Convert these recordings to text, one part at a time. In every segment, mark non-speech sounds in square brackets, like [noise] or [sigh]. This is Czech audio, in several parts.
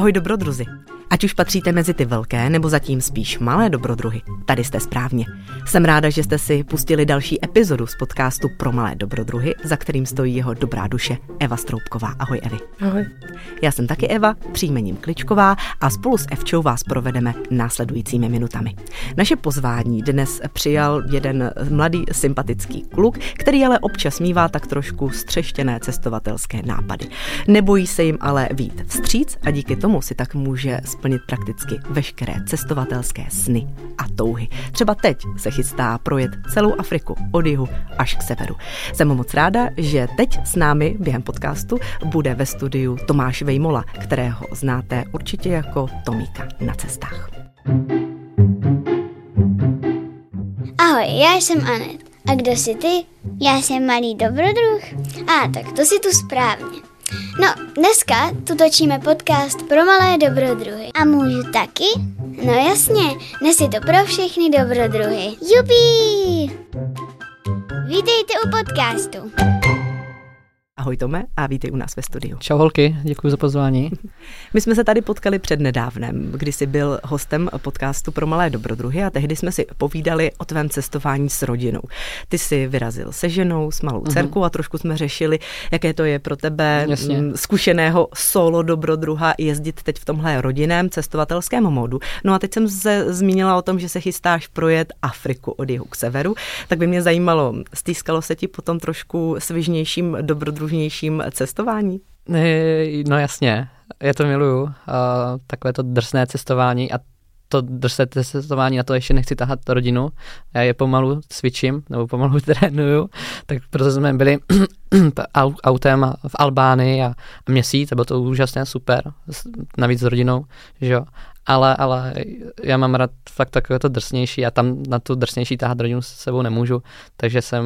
Ahoj dobrodruzi. Ať už patříte mezi ty velké nebo zatím spíš malé dobrodruhy, tady jste správně. Jsem ráda, že jste si pustili další epizodu z podcastu pro malé dobrodruhy, za kterým stojí jeho dobrá duše Eva Stroupková. Ahoj Evi. Ahoj. Já jsem taky Eva, příjmením Kličková a spolu s Evčou vás provedeme následujícími minutami. Naše pozvání dnes přijal jeden mladý sympatický kluk, který ale občas mívá tak trošku střeštěné cestovatelské nápady. Nebojí se jim ale vít vstříc a díky tomu si tak může splnit prakticky veškeré cestovatelské sny a touhy. Třeba teď se chystá projet celou Afriku od jihu až k severu. Jsem moc ráda, že teď s námi během podcastu bude ve studiu Tomáš Vejmola, kterého znáte určitě jako Tomíka na cestách. Ahoj, já jsem Anet. A kdo jsi ty? Já jsem malý dobrodruh. A tak to si tu správně. No, dneska tu točíme podcast pro malé dobrodruhy. A můžu taky? No jasně, dnes je to pro všechny dobrodruhy. Jupí! Vítejte u podcastu. Ahoj Tome a vítej u nás ve studiu. Čau holky, děkuji za pozvání. [laughs] My jsme se tady potkali před nedávnem, kdy jsi byl hostem podcastu pro malé dobrodruhy a tehdy jsme si povídali o tvém cestování s rodinou. Ty jsi vyrazil se ženou, s malou dcerkou uh-huh. a trošku jsme řešili, jaké to je pro tebe Jasně. Mm, zkušeného solo dobrodruha jezdit teď v tomhle rodinném cestovatelském modu. No a teď jsem se zmínila o tom, že se chystáš projet Afriku od jihu k severu, tak by mě zajímalo, stýskalo se ti potom trošku svižnějším dobrodružím pružnějším cestování? No jasně, já to miluju, uh, takové to drsné cestování a to drsné cestování, na to ještě nechci tahat rodinu, já je pomalu cvičím, nebo pomalu [laughs] trénuju, tak proto jsme byli [clears throat] autem v Albánii a měsíc, a bylo to úžasné, super, navíc s rodinou, že jo ale, ale já mám rád fakt takové to drsnější a tam na tu drsnější táhat rodinu s sebou nemůžu, takže jsem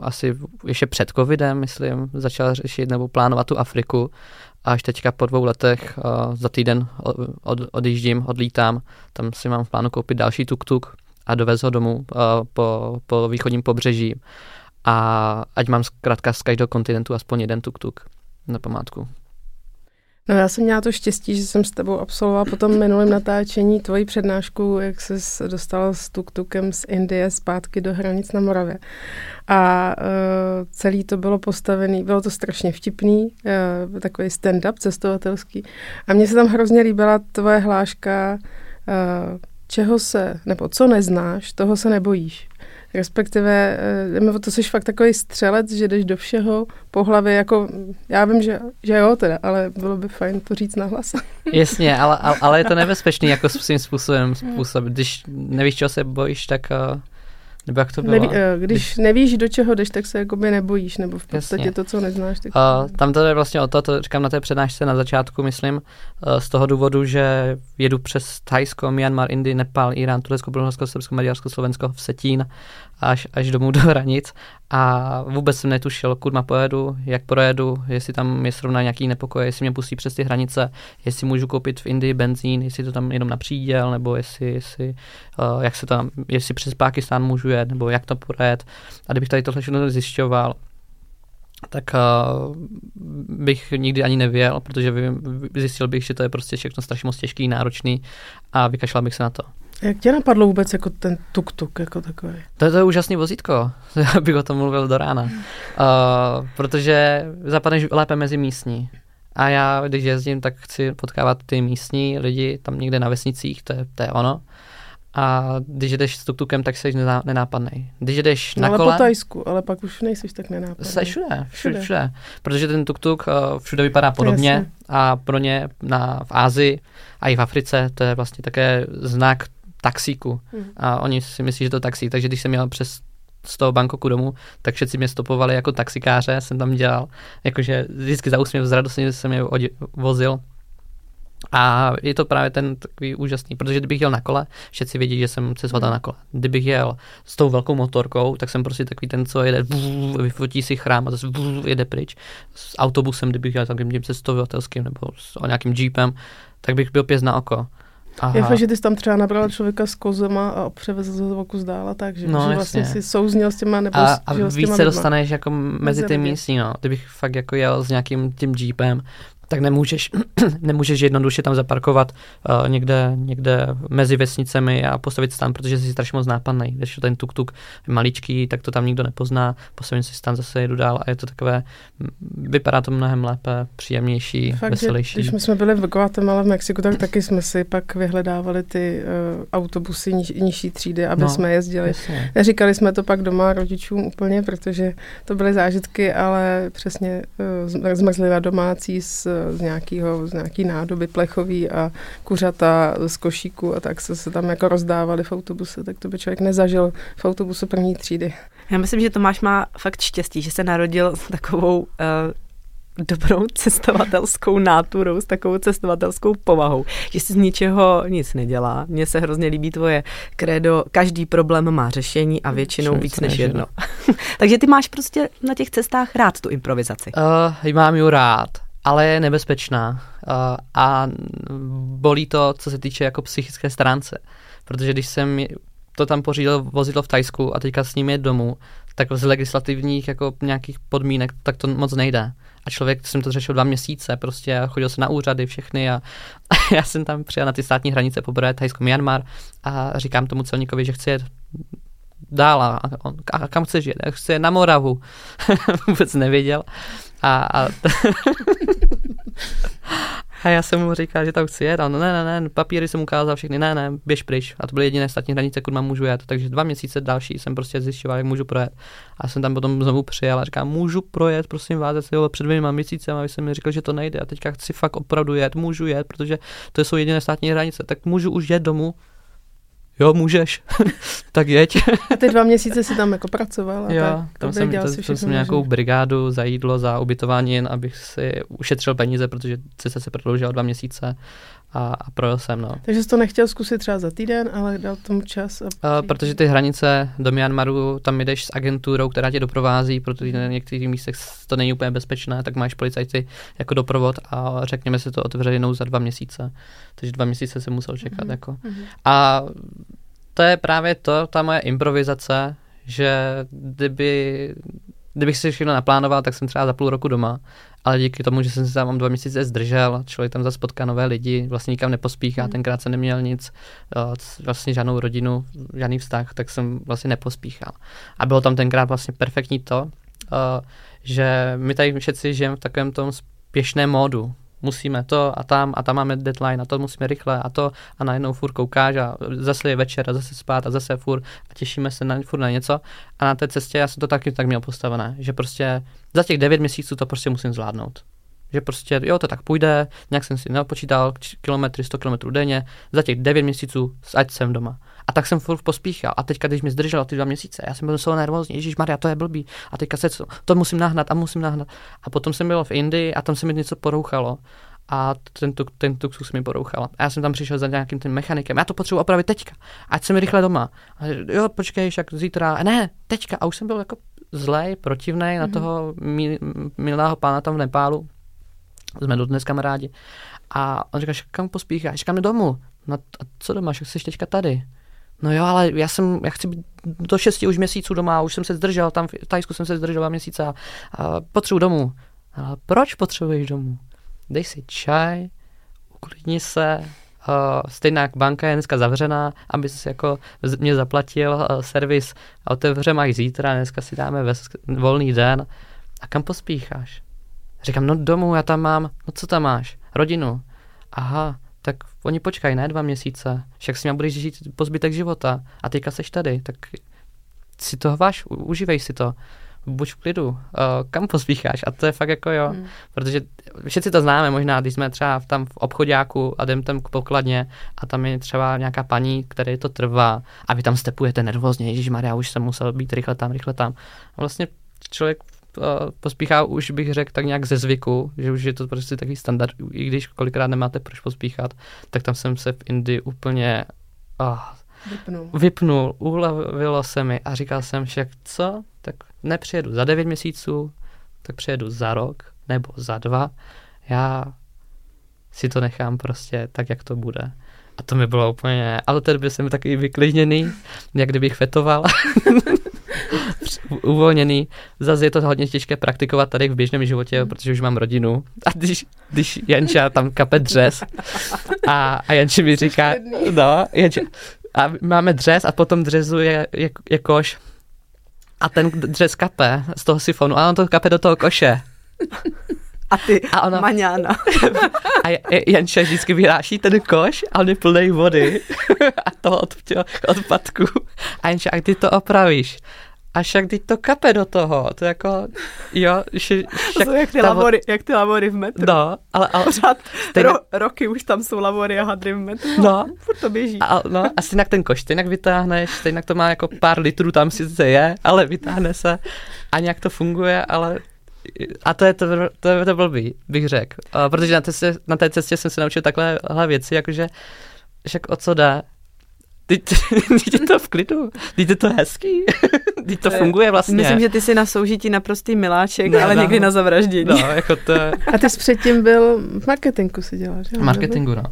asi ještě před covidem, myslím, začal řešit nebo plánovat tu Afriku a až teďka po dvou letech uh, za týden od, odjíždím, odlítám, tam si mám v plánu koupit další tuk-tuk a dovez ho domů uh, po, po východním pobřeží a ať mám zkrátka z každého kontinentu aspoň jeden tuk-tuk na památku. No já jsem měla to štěstí, že jsem s tebou absolvovala po tom minulém natáčení tvoji přednášku, jak se dostala s tuk-tukem z Indie zpátky do hranic na Moravě. A uh, celý to bylo postavený, bylo to strašně vtipný, uh, takový stand-up cestovatelský. A mně se tam hrozně líbila tvoje hláška, uh, čeho se, nebo co neznáš, toho se nebojíš. Respektive, eh, to jsi fakt takový střelec, že jdeš do všeho po hlavě, jako já vím, že, že jo teda, ale bylo by fajn to říct na hlas. [laughs] Jasně, ale, ale je to [laughs] nebezpečný jako svým způsobem, způsob. Když nevíš, čeho se bojíš, tak uh, nebo jak to bylo? Neví, eh, když, když nevíš, do čeho jdeš, tak se jakoby nebojíš, nebo v podstatě Jasně. to, co neznáš. Tak... Uh, tam to je vlastně o to, to říkám na té přednášce na začátku, myslím, uh, z toho důvodu, že jedu přes Thajsko, Myanmar, Indii, Nepal, Irán, Turecko, Bulharsko, Srbsko, Maďarsko, Slovensko v Setín až, až domů do hranic a vůbec jsem netušil, kudy pojedu, jak projedu, jestli tam je srovna nějaký nepokoj, jestli mě pustí přes ty hranice, jestli můžu koupit v Indii benzín, jestli to tam jenom na příděl, nebo jestli, jestli uh, jak se tam, jestli přes Pákistán můžu jet, nebo jak to projet. A kdybych tady tohle všechno zjišťoval, tak uh, bych nikdy ani nevěl, protože zjistil bych, že to je prostě všechno strašně moc těžký, náročný a vykašlal bych se na to. Jak tě napadlo vůbec jako ten tuk-tuk jako takový? To, to je úžasný vozítko, [laughs] bych o tom mluvil do rána. Uh, protože zapadneš lépe mezi místní. A já, když jezdím, tak chci potkávat ty místní lidi tam někde na vesnicích, to je, to je ono. A když jdeš s tuktukem, tak jsi nenápadný. Když jdeš no, na ale kole... po Tajsku, ale pak už nejsi tak nenápadný. Jsi všude, všude, všude. Protože ten tuktuk uh, všude vypadá podobně Jasně. a pro ně na, v Ázii a i v Africe to je vlastně také znak taxíku. Hmm. A oni si myslí, že to taxí. Takže když jsem měl přes z toho Bangkoku domů, tak všetci mě stopovali jako taxikáře, jsem tam dělal, jakože vždycky za úsměv z radosti jsem je vozil. A je to právě ten takový úžasný, protože kdybych jel na kole, všetci vědí, že jsem cestoval na kole. Kdybych jel s tou velkou motorkou, tak jsem prostě takový ten, co jede, vyfotí si chrám a zase jede pryč. S autobusem, kdybych jel takovým tím cestovatelským nebo s nějakým jeepem, tak bych byl pěz na oko Aha. Je fakt, že ty jsi tam třeba nabral člověka s kozema a převezl ho kus dál a tak, že, no, že vlastně si souzněl s těma nebo a, s, a víc se dostaneš jako mezi ty místní, no. Kdybych fakt jako jel s nějakým tím jeepem, tak nemůžeš, [clears throat] nemůžeš jednoduše tam zaparkovat uh, někde, někde mezi vesnicemi a postavit se tam, protože jsi strašně moc nápadný. Když ten tuk-tuk maličký, tak to tam nikdo nepozná, postavím si tam, zase jedu dál a je to takové, vypadá to mnohem lépe, příjemnější, Fakt, veselější. Když my jsme byli v Guatemala v Mexiku, tak taky jsme si pak vyhledávali ty uh, autobusy niž, nižší třídy, aby no, jsme jezdili. Jasně. Neříkali jsme to pak doma rodičům úplně, protože to byly zážitky, ale přesně uh, zmrzlivá domácí s z, nějakého, z nějaký nádoby plechový a kuřata z košíku a tak se, se tam jako rozdávali v autobuse, tak to by člověk nezažil v autobuse první třídy. Já myslím, že Tomáš má fakt štěstí, že se narodil s takovou uh, dobrou cestovatelskou náturou, s takovou cestovatelskou povahou, že si z ničeho nic nedělá. Mně se hrozně líbí tvoje kredo, každý problém má řešení a většinou Všem víc než jedno. [laughs] Takže ty máš prostě na těch cestách rád tu improvizaci. Uh, mám ju rád ale je nebezpečná uh, a bolí to, co se týče jako psychické stránce. Protože když jsem to tam pořídil vozidlo v Tajsku a teďka s ním je domů, tak z legislativních jako nějakých podmínek tak to moc nejde. A člověk jsem to řešil dva měsíce, prostě chodil se na úřady všechny a, a [laughs] já jsem tam přijel na ty státní hranice poprvé Tajsko Myanmar a říkám tomu celníkovi, že chci jet dál a, on, a kam chceš jet? Chci jet na Moravu. [laughs] Vůbec nevěděl. A, a, [laughs] a já jsem mu říkal, že tam chci jet. A on, ne, ne, ne, papíry jsem ukázal všechny, ne, ne, běž pryč. A to byly jediné státní hranice, kudy mám můžu jet. Takže dva měsíce další jsem prostě zjišťoval, jak můžu projet. A jsem tam potom znovu přijel a říkám, můžu projet, prosím vás, já před dvěma měsícem, a jsem mi říkal, že to nejde. A teďka chci fakt opravdu jet, můžu jet, protože to jsou jediné státní hranice, tak můžu už jet domů jo, můžeš, [laughs] tak jeď. a ty dva měsíce si tam jako pracoval a jo, tak, tam jsem, to, tam jsem nějakou brigádu za jídlo, za ubytování, jen abych si ušetřil peníze, protože cesta se prodloužila dva měsíce a, a projel jsem. No. Takže jsi to nechtěl zkusit třeba za týden, ale dal tomu čas? A... Uh, protože ty hranice do Myanmaru, tam jdeš s agenturou, která tě doprovází, protože na některých místech to není úplně bezpečné, tak máš policajty jako doprovod a řekněme se to otevře jenom za dva měsíce. Takže dva měsíce se musel čekat. Mm-hmm. Jako. Mm-hmm. A to je právě to, ta moje improvizace, že kdyby, kdybych si všechno naplánoval, tak jsem třeba za půl roku doma ale díky tomu, že jsem se tam dva měsíce zdržel, člověk tam zase potká nové lidi, vlastně nikam nepospíchá, mm. tenkrát jsem neměl nic, eh, vlastně žádnou rodinu, žádný vztah, tak jsem vlastně nepospíchal. A bylo tam tenkrát vlastně perfektní to, eh, že my tady všetci žijeme v takovém tom spěšném módu, musíme to a tam a tam máme deadline a to musíme rychle a to a najednou furt koukáš a zase je večer a zase spát a zase furt a těšíme se na, furt na něco a na té cestě já jsem to taky tak měl postavené, že prostě za těch devět měsíců to prostě musím zvládnout. Že prostě, jo, to tak půjde, nějak jsem si nepočítal kilometry, 100 kilometrů denně, za těch devět měsíců, ať jsem doma. A tak jsem furt pospíchal. A teďka, když mi zdrželo ty dva měsíce, já jsem byl celý nervózní, Ježíš Maria, to je blbý. A teďka se to, to musím nahnat a musím nahnat. A potom jsem byl v Indii a tam se mi něco porouchalo a ten, tuk, ten tuxus mi porouchal. A já jsem tam přišel za nějakým tím mechanikem. Já to potřebuji opravit teďka. Ať jsem rychle doma. A jo, počkej, však zítra. Ne, teďka. A už jsem byl jako zlej, protivný mm-hmm. na mhm. toho milého pána tam v Nepálu. Jsme dnes kamarádi. A on říká, kam pospícháš? Říkám, domů. No a co doma, že jsi teďka tady? No jo, ale já jsem, já chci být do šesti už měsíců doma, už jsem se zdržel, tam v Tajsku jsem se zdržel měsíce a, a potřebuji domů. Ale proč potřebuješ domů? Dej si čaj, uklidni se, uh, stejná banka je dneska zavřená, aby si jako mě zaplatil uh, servis a otevřeme až zítra, dneska si dáme ves, volný den. A kam pospícháš? Říkám, no domů, já tam mám, no co tam máš? Rodinu. Aha, tak oni počkají, ne dva měsíce, však si mě budeš žít po zbytek života. A teďka seš tady, tak si to váš, užívej si to, buď v klidu, uh, kam pospícháš? A to je fakt jako jo, hmm. protože všichni to známe možná, když jsme třeba tam v obchodáku a jdem tam k pokladně a tam je třeba nějaká paní, které to trvá a vy tam stepujete nervózně, Ježíš Maria, už jsem musel být rychle tam, rychle tam. A vlastně člověk pospíchá už bych řekl tak nějak ze zvyku, že už je to prostě takový standard, i když kolikrát nemáte proč pospíchat, tak tam jsem se v Indii úplně uh, vypnul. vypnul, ulevilo se mi a říkal jsem však co, tak nepřijedu za devět měsíců, tak přijedu za rok nebo za dva, já si to nechám prostě tak, jak to bude. A to mi bylo úplně, ale té doby jsem takový vyklidněný, jak kdybych fetoval. [laughs] uvolněný. Zase je to hodně těžké praktikovat tady v běžném životě, protože už mám rodinu. A když, když Janča tam kape dřez a, a Janči mi říká, no, Janča, a máme dřez a potom dřezu je, je, je koš a ten dřez kape z toho sifonu a on to kape do toho koše. A ty, a ona, maňána. A Janča vždycky vyráší ten koš a on je plný vody [laughs] a toho od, odpadku. A Janča, a ty to opravíš? A však teď to kape do toho, to jako, jo, že, [laughs] však jak ty, labory, jak ty labory v metru. No, ale, ale Pořád stejně... ro, roky už tam jsou labory a hadry v metru. No, furt to běží. A, no, a stejnak ten koš, stejnak vytáhneš, stejnak to má jako pár litrů tam sice je, ale vytáhne se a nějak to funguje, ale a to je to, to, je to blbý, bych řekl. protože na, té, na té cestě jsem se naučil takhle věci, jakože však o co jde, Teď, [laughs] teď je to v klidu, teď je to hezký, [laughs] teď to funguje vlastně. Myslím, že ty jsi na soužití naprostý miláček, no, ale no. někdy na zavraždění. No, jako to... [laughs] A ty jsi předtím byl v marketingu si dělal, že? V marketingu, no.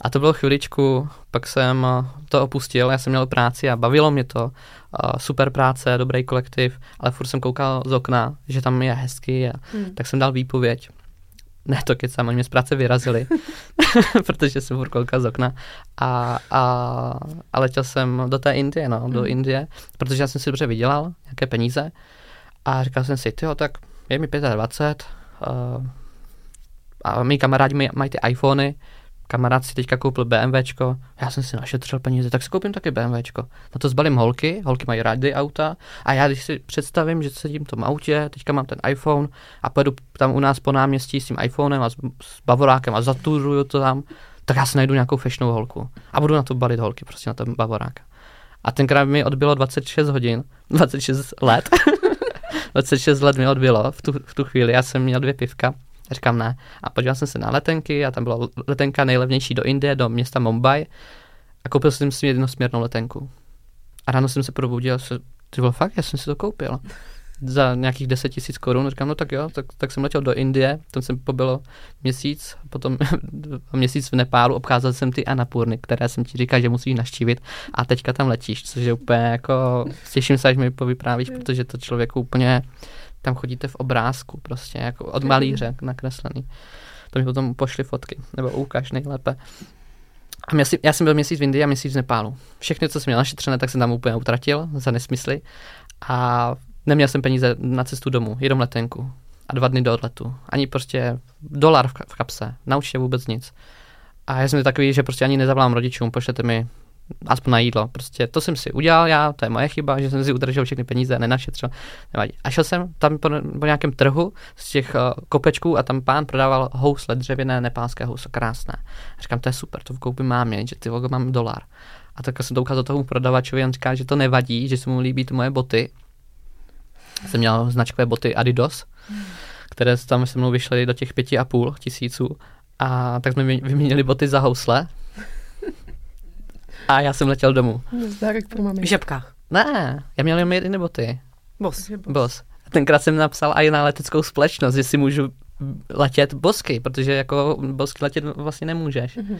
A to bylo chviličku, pak jsem to opustil, já jsem měl práci a bavilo mě to. Super práce, dobrý kolektiv, ale furt jsem koukal z okna, že tam je hezky a hmm. tak jsem dal výpověď ne to kecám, oni mě z práce vyrazili, [laughs] protože jsem furt z okna a, a, a letěl jsem do té Indie, no, do mm. Indie, protože já jsem si dobře vydělal nějaké peníze a říkal jsem si, tyjo, tak je mi 25 uh, a mý kamarádi mají ty iPhony, kamarád si teďka koupil BMWčko, já jsem si našetřil peníze, tak si koupím taky BMWčko. Na to zbalím holky, holky mají rády auta a já když si představím, že sedím v tom autě, teďka mám ten iPhone a pojedu tam u nás po náměstí s tím iPhonem a s, s bavorákem a zaturuju to tam, tak já si najdu nějakou fešnou holku a budu na to balit holky, prostě na ten bavorák. A tenkrát mi odbylo 26 hodin, [laughs] 26 let. [laughs] 26 let mi odbylo v tu, v tu chvíli, já jsem měl dvě pivka Říkám ne. A podíval jsem se na letenky a tam byla letenka nejlevnější do Indie, do města Mumbai a koupil jsem si jednosměrnou letenku. A ráno jsem se probudil a se, ty vole, fakt, já jsem si to koupil. Za nějakých 10 tisíc korun. Říkám, no tak jo, tak, tak jsem letěl do Indie, tam jsem pobyl měsíc, potom [laughs] měsíc v Nepálu, obcházel jsem ty Anapurny, které jsem ti říkal, že musíš naštívit a teďka tam letíš, což je úplně jako, těším se, až mi povyprávíš, protože to člověku úplně tam chodíte v obrázku prostě, jako od malíře nakreslený. To mi potom pošli fotky, nebo ukáž nejlépe. A já, si, já jsem byl měsíc v Indii a měsíc v Nepálu. Všechny, co jsem měl našetřené, tak jsem tam úplně utratil za nesmysly. A neměl jsem peníze na cestu domů, jenom letenku. A dva dny do odletu. Ani prostě dolar v, kapse. Na vůbec nic. A já jsem takový, že prostě ani nezavolám rodičům, pošlete mi aspoň na jídlo. Prostě to jsem si udělal já, to je moje chyba, že jsem si udržel všechny peníze a nenašetřil. Nevadí. A šel jsem tam po, po nějakém trhu z těch uh, kopečků a tam pán prodával housle, dřevěné nepálské housle, krásné. A říkám, to je super, to koupím mámě, že ty logo mám dolar. A tak jsem to ukázal tomu prodavačovi, on říká, že to nevadí, že se mu líbí ty moje boty. Jsem měl značkové boty Adidas, které tam se mnou vyšly do těch pěti a půl tisíců. A tak jsme vyměnili boty za housle, a já jsem letěl domů. Dárek pro mami. V žebkách. Ne, já měl jenom jedny boty. Bos. Bos. A tenkrát jsem napsal i na leteckou společnost, že si můžu letět bosky, protože jako bosky letět vlastně nemůžeš. Mm-hmm.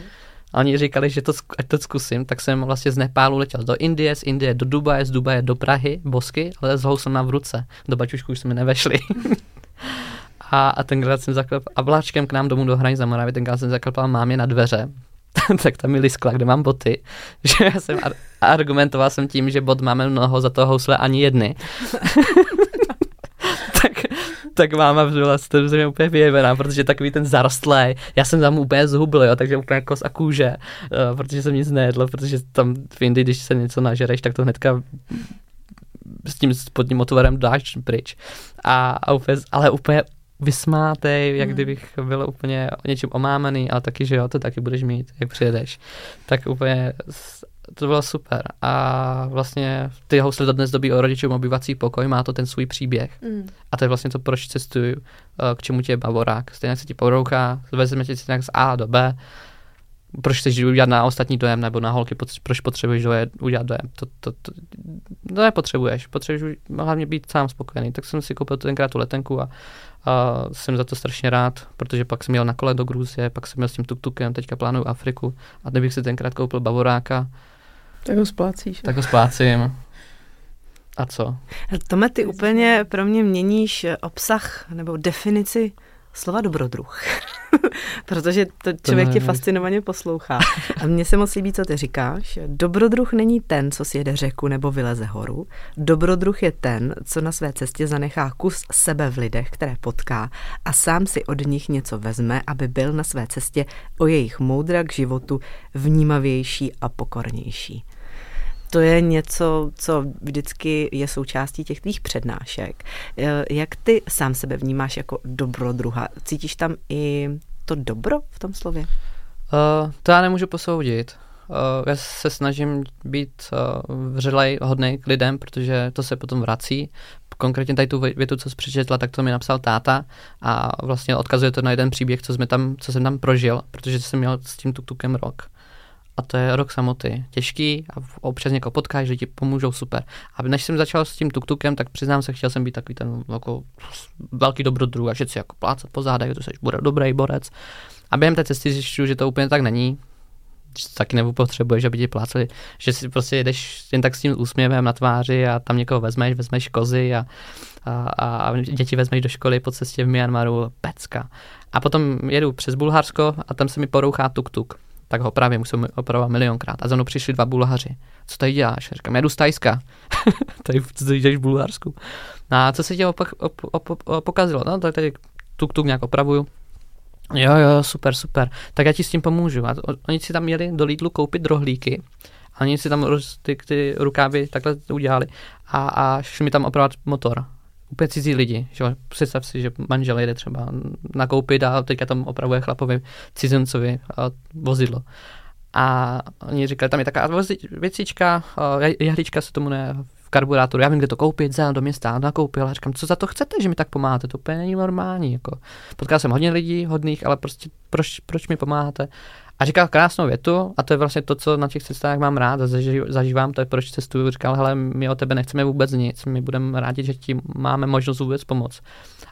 A oni říkali, že to, ať to zkusím, tak jsem vlastně z Nepálu letěl do Indie, z Indie do Dubaje, z Dubaje do Prahy, bosky, ale s housem v ruce. Do bačušku už jsme nevešli. [laughs] a, a tenkrát jsem zaklepal, a vláčkem k nám domů do hraní za Moravy, tenkrát jsem zaklepal mámě na dveře [laughs] tak tam mi liskla, kde mám boty, [laughs] že já jsem ar- argumentoval jsem tím, že bod máme mnoho, za to housle ani jedny. [laughs] tak, tak máma byla z toho mě úplně vyjevená, protože takový ten zarostlý, já jsem tam úplně zhubil, jo, takže úplně kos a kůže, uh, protože jsem nic nejedl, protože tam v Indii, když se něco nažereš, tak to hnedka s tím spodním otvorem dáš pryč. A, a úplně, ale úplně vysmátej, jak hmm. kdybych byl úplně něčím omámený, ale taky, že jo, to taky budeš mít, jak přijedeš. Tak úplně to bylo super. A vlastně ty housle dnes dobí o rodičům obyvací pokoj, má to ten svůj příběh. Mm. A to je vlastně to, proč cestuju, eh, k čemu tě je bavorák. Stejně se ti porouchá, vezme tě nějak z A do B, proč chceš udělat na ostatní dojem, nebo na holky, proč potřebuješ dojem, udělat dojem. To, to, to, to nepotřebuješ, potřebuješ hlavně být sám spokojený. Tak jsem si koupil tenkrát tu letenku a, a jsem za to strašně rád, protože pak jsem jel na kole do Gruzie, pak jsem měl s tím tuktukem, teďka plánuju Afriku a kdybych si tenkrát koupil bavoráka, tak ho splácíš. Tak ho splácím. A co? Tome, ty úplně pro mě měníš obsah nebo definici slova dobrodruh. [laughs] Protože to člověk to tě fascinovaně poslouchá. A mně se moc líbí, co ty říkáš. Dobrodruh není ten, co si jede řeku nebo vyleze horu. Dobrodruh je ten, co na své cestě zanechá kus sebe v lidech, které potká a sám si od nich něco vezme, aby byl na své cestě o jejich moudra k životu vnímavější a pokornější to je něco, co vždycky je součástí těch tvých přednášek. Eh, jak ty sám sebe vnímáš jako dobrodruha? Cítíš tam i to dobro v tom slově? Uh, to já nemůžu posoudit. Uh, já se snažím být uh, vřelej, hodný k lidem, protože to se potom vrací. Konkrétně tady tu větu, co jsi přečetla, tak to mi napsal táta a vlastně odkazuje to na jeden příběh, co, jsme tam, co jsem tam prožil, protože jsem měl s tím tuktukem rok a to je rok samoty. Těžký a občas někoho potkáš, že ti pomůžou, super. A než jsem začal s tím tuktukem, tak přiznám se, chtěl jsem být takový ten jako velký dobrodruh a že si jako plácat po zádech, to jsi bude dobrý borec. A během té cesty zjišťuju, že to úplně tak není, taky nepotřebuješ, aby ti pláceli, že si prostě jedeš jen tak s tím úsměvem na tváři a tam někoho vezmeš, vezmeš kozy a, a, a děti vezmeš do školy po cestě v Myanmaru, pecka. A potom jedu přes Bulharsko a tam se mi porouchá tuk-tuk tak ho právě musím opravovat milionkrát. A za mnou přišli dva Bulhaři. Co tady děláš? Říkám, jedu z Tajska. [laughs] tady jdeš v Bulharsku. No a co se tě opak, op, op, op, pokazilo? No, tak tady tuk tuk nějak opravuju. Jo, jo, super, super. Tak já ti s tím pomůžu. A oni si tam měli do Lidlu koupit rohlíky. A oni si tam ty, ty rukávy takhle udělali. A, a šli mi tam opravovat motor úplně cizí lidi. Že? Představ si, že manžel jede třeba nakoupit a teďka tam opravuje chlapovi cizincovi vozidlo. A oni říkali, tam je taková věcička, jehlička se tomu ne v karburátoru, já vím, kde to koupit, zajel do města, nakoupil a říkám, co za to chcete, že mi tak pomáháte, to úplně není normální. Jako. Potkal jsem hodně lidí, hodných, ale prostě proč, proč mi pomáháte? A říkal krásnou větu, a to je vlastně to, co na těch cestách mám rád a zažívám, to je proč cestuju. Říkal, hele, my o tebe nechceme vůbec nic, my budeme rádi, že ti máme možnost vůbec pomoct,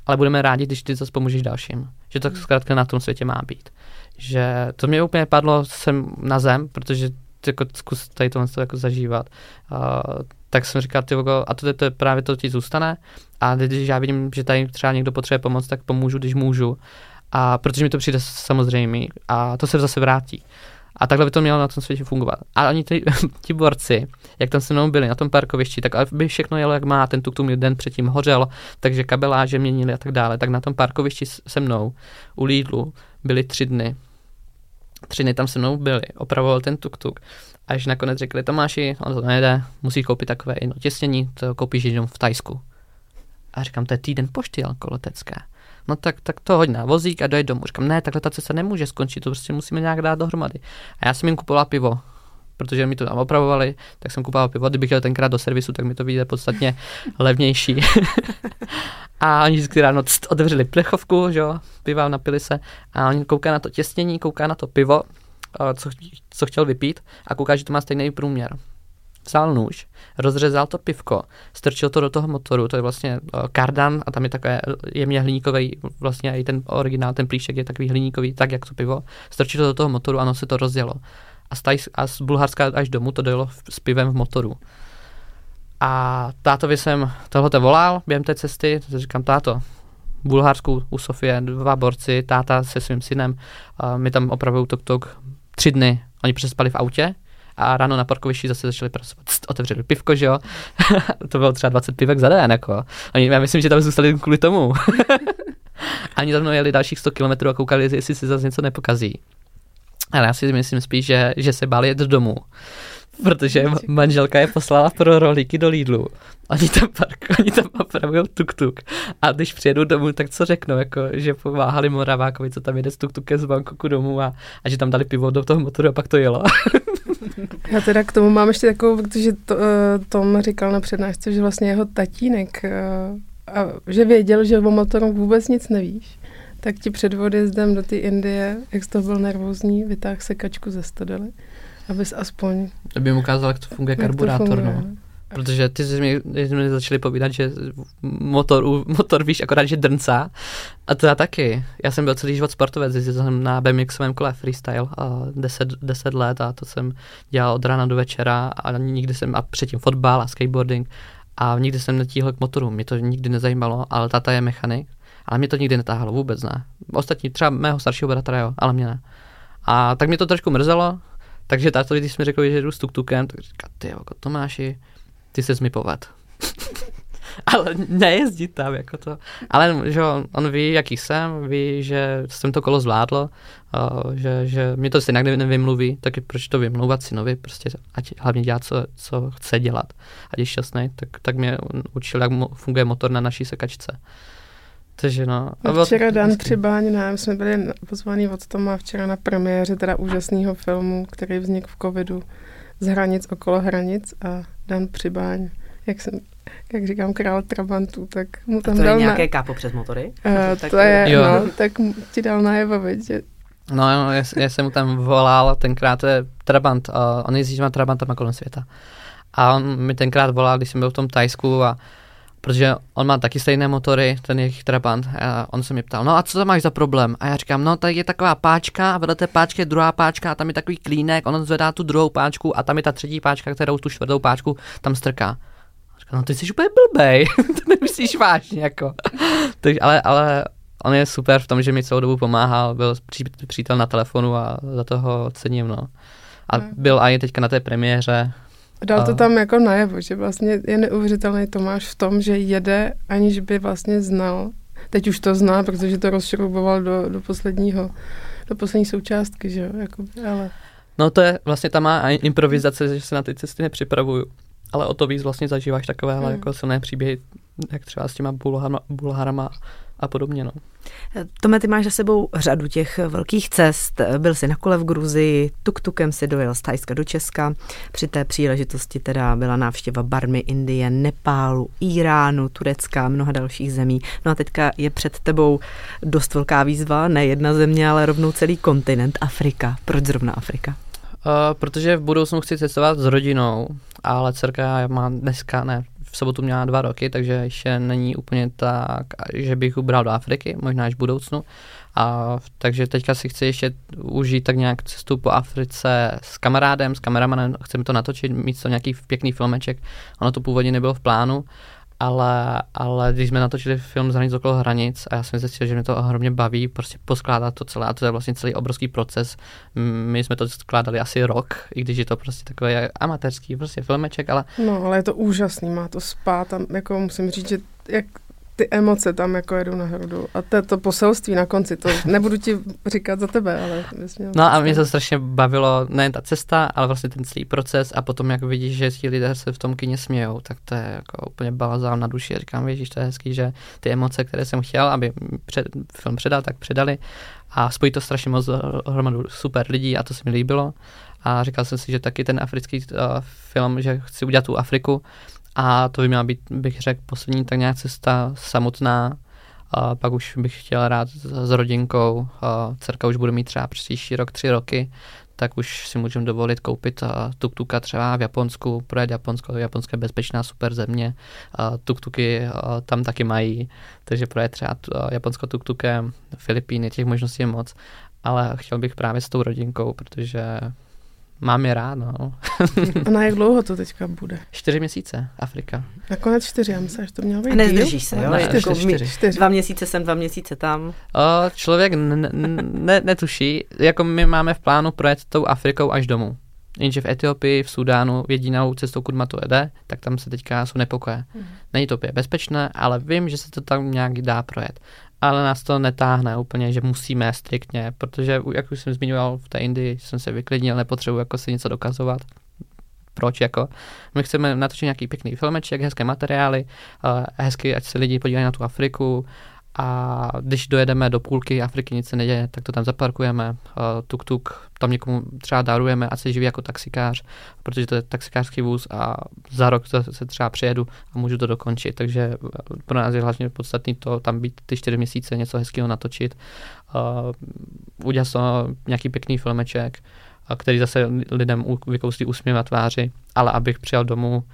ale budeme rádi, když ty zase pomůžeš dalším. Že to zkrátka na tom světě má být. Že to mě úplně padlo sem na zem, protože jako zkus tady tohle jako zažívat. Uh, tak jsem říkal, ty a to, to je právě to ti zůstane. A když já vidím, že tady třeba někdo potřebuje pomoc, tak pomůžu, když můžu. A protože mi to přijde samozřejmě a to se zase vrátí. A takhle by to mělo na tom světě fungovat. A oni ty, [laughs] ti borci, jak tam se mnou byli na tom parkovišti, tak by všechno jelo jak má, ten tuk den předtím hořel, takže kabeláže měnili a tak dále. Tak na tom parkovišti se mnou u Lidlu byli tři dny. Tři dny tam se mnou byli, opravoval ten tuk-tuk. Až nakonec řekli, Tomáši, on to nejde, musí koupit takové jedno těsnění, to koupíš jenom v Tajsku. A říkám, to je týden pošty alkoletecké no tak, tak to hoď na vozík a dojď domů. Říkám, ne, takhle ta cesta nemůže skončit, to prostě musíme nějak dát dohromady. A já jsem jim kupoval pivo, protože mi to tam opravovali, tak jsem kupoval pivo. Kdybych jel tenkrát do servisu, tak mi to vyjde podstatně [laughs] levnější. [laughs] a oni vždycky ráno tst, otevřeli plechovku, že jo, piva, napili se a oni kouká na to těsnění, kouká na to pivo, co, co chtěl vypít a kouká, že to má stejný průměr vzal nůž, rozřezal to pivko, strčil to do toho motoru, to je vlastně uh, kardan a tam je takové jemně hliníkový, vlastně i ten originál, ten plíšek je takový hliníkový, tak jak to pivo, strčil to do toho motoru, ano, se to rozjelo. A z, Tajs, a z Bulharska až domů to dojelo s pivem v motoru. A tátovi jsem tohle volal během té cesty, říkám, táto, v Bulharsku u Sofie dva borci, táta se svým synem, mi tam opravují tok-tok tři dny. Oni přespali v autě, a ráno na parkovišti zase začali pracovat. Otevřeli pivko, že jo? [laughs] to bylo třeba 20 pivek za den, jako. Oni, já myslím, že tam zůstali kvůli tomu. [laughs] Ani za mnou jeli dalších 100 km a koukali, jestli si zase něco nepokazí. Ale já si myslím spíš, že, že se báli jet domů protože manželka je poslala pro rohlíky do Lidlu. Oni tam, park, [laughs] oni tam opravují tuk-tuk. A když přijedou domů, tak co řeknou, jako, že pomáhali Moravákovi, co tam jede s tuk-tukem z Bangkoku domů a, a že tam dali pivo do toho motoru a pak to jelo. [laughs] Já teda k tomu mám ještě takovou, protože to, uh, Tom říkal na přednášce, že vlastně jeho tatínek, uh, a že věděl, že o motoru vůbec nic nevíš, tak ti před odjezdem do té Indie, jak jsi to byl nervózní, vytáhl sekačku ze stodely, abys aspoň... To by mu ukázal, jak to funguje jak to karburátor, funguje. no. Protože ty jsi mi, jsme mi začali povídat, že motor, motor víš, akorát, že drncá. A to já taky. Já jsem byl celý život sportovec, jezdil jsem na BMXovém kole freestyle a 10, 10 let a to jsem dělal od rána do večera a nikdy jsem, a předtím fotbal a skateboarding a nikdy jsem netíhl k motoru, mě to nikdy nezajímalo, ale tata je mechanik, ale mě to nikdy netáhlo, vůbec ne. Ostatní, třeba mého staršího bratra, jo, ale mě ne. A tak mě to trošku mrzelo, takže táto, když jsme řekli, že jdu s tuktukem, tak říká, ty jo, Tomáši, ty se mi poved. [laughs] ale nejezdí tam, jako to. Ale že jo, on ví, jaký jsem, ví, že jsem to kolo zvládl, uh, že, že mě to stejně nevymluví, taky proč to vymlouvat synovi, prostě ať hlavně dělá, co, co chce dělat, ať je šťastný, tak, tak mě on učil, jak mo- funguje motor na naší sekačce. Takže no. A bylo včera to Dan ne, my jsme byli pozvaný od Toma včera na premiéře teda úžasného filmu, který vznikl v covidu z hranic okolo hranic a Dan Přibáň, jak jsem, jak říkám, král Trabantů, tak mu A tam to je dal nějaké na, kápo přes motory? uh, Tak- to je, Jo. no, tak ti dal najevo, že No, jo, já, já jsem mu tam volal, tenkrát to je Trabant, uh, on jezdí s těma Trabantama kolem světa. A on mi tenkrát volal, když jsem byl v tom Tajsku a protože on má taky stejné motory, ten jejich Trabant. A on se mě ptal, no a co tam máš za problém? A já říkám, no tady je taková páčka a vedle té páčky je druhá páčka a tam je takový klínek, on zvedá tu druhou páčku a tam je ta třetí páčka, kterou tu čtvrtou páčku tam strká. A říkám, no ty jsi úplně blbej, [laughs] to nemyslíš vážně, jako. [laughs] Takže, ale, ale on je super v tom, že mi celou dobu pomáhal, byl pří, přítel na telefonu a za toho cením, no. A Hmm. byl i teďka na té premiéře. Dal to A- tam jako najevo, že vlastně je neuvěřitelný Tomáš v tom, že jede, aniž by vlastně znal, teď už to zná, protože to rozšrouboval do, do posledního, do poslední součástky, že jo, jako, ale No to je vlastně ta má improvizace, že se na ty cesty nepřipravuju. Ale o to víc vlastně zažíváš takovéhle Hmm. jako silné příběhy, jak třeba s těma bulharama, bulharama a podobně, no. Tome, ty máš za sebou řadu těch velkých cest. Byl jsi na kole v Gruzii, tuk-tukem si dojel z Tajska do Česka. Při té příležitosti teda byla návštěva Barmy, Indie, Nepálu, Iránu, Turecka a mnoha dalších zemí. No a teďka je před tebou dost velká výzva, ne jedna země, ale rovnou celý kontinent Afrika. Proč zrovna Afrika? Uh, protože v budoucnu chci cestovat s rodinou, ale dcerka má dneska, ne, v sobotu měla dva roky, takže ještě není úplně tak, že bych ji bral do Afriky, možná až v budoucnu. A, takže teďka si chci ještě užít tak nějak cestu po Africe s kamarádem, s kameramanem, chceme to natočit, mít to nějaký pěkný filmeček. Ono to původně nebylo v plánu, ale, ale když jsme natočili film z hranic okolo hranic a já jsem zjistil, že mě to ohromně baví, prostě poskládat to celé a to je vlastně celý obrovský proces. My jsme to skládali asi rok, i když je to prostě takový amatérský prostě filmeček, ale No, ale je to úžasný, má to spát tam, jako musím říct, že jak ty emoce tam jako jedou na hrudu. A to, to poselství na konci, to nebudu ti říkat za tebe, ale No a mě to strašně bavilo, nejen ta cesta, ale vlastně ten celý proces a potom jak vidíš, že ti lidé se v tom kině smějou, tak to je jako úplně balzám na duši. Říkám, víš, to je hezký, že ty emoce, které jsem chtěl, aby před, film předal, tak předali a spojí to strašně moc hromadu super lidí a to se mi líbilo. A říkal jsem si, že taky ten africký uh, film, že chci udělat tu Afriku a to by měla být, bych řekl, poslední tak nějak cesta samotná, a pak už bych chtěl rád s, s rodinkou, a dcerka už bude mít třeba příští rok, tři roky, tak už si můžeme dovolit koupit tuk-tuka třeba v Japonsku, projet Japonsko, je bezpečná super země, tuk-tuky tam taky mají, takže projet třeba Japonsko tuk-tukem, Filipíny, těch možností je moc, ale chtěl bych právě s tou rodinkou, protože mám je rád, no. [laughs] A na jak dlouho to teďka bude? Čtyři měsíce, Afrika. Nakonec čtyři, já myslím, že to mělo být A nezdržíš se, jo? Ne, Ne, čtyři, Jako čtyři. čtyři. Dva měsíce sem, dva měsíce tam. O, člověk n- n- ne, netuší, jako my máme v plánu projet tou Afrikou až domů. Jenže v Etiopii, v Sudánu, jedinou cestou, kud to jede, tak tam se teďka jsou nepokoje. Není to úplně bezpečné, ale vím, že se to tam nějak dá projet. Ale nás to netáhne úplně, že musíme striktně, protože jak už jsem zmiňoval v té Indii, jsem se vyklidnil, nepotřebuji jako si něco dokazovat. Proč jako? My chceme natočit nějaký pěkný filmeček, hezké materiály, uh, hezky, ať se lidi podívají na tu Afriku a když dojedeme do půlky Afriky, nic se neděje, tak to tam zaparkujeme, tuk-tuk, tam někomu třeba darujeme a se živí jako taxikář, protože to je taxikářský vůz a za rok se třeba přijedu a můžu to dokončit. Takže pro nás je hlavně podstatné to tam být ty čtyři měsíce, něco hezkého natočit, udělat to nějaký pěkný filmeček, který zase lidem vykouslí úsměv na tváři, ale abych přijal domů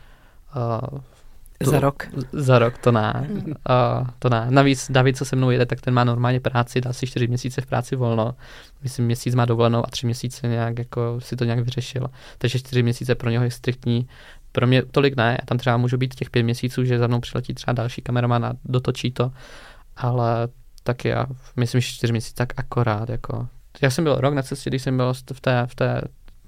to, za rok? Za rok, to ne. Uh, to ne. Navíc David, co se mnou jede, tak ten má normálně práci, dá si čtyři měsíce v práci volno. Myslím, měsíc má dovolenou a tři měsíce nějak jako si to nějak vyřešil. Takže čtyři měsíce pro něho je striktní. Pro mě tolik ne, já tam třeba můžu být těch pět měsíců, že za mnou přiletí třeba další kameraman a dotočí to, ale tak já myslím, že čtyři měsíce tak akorát, jako. Já jsem byl rok na cestě, když jsem byl v té, v té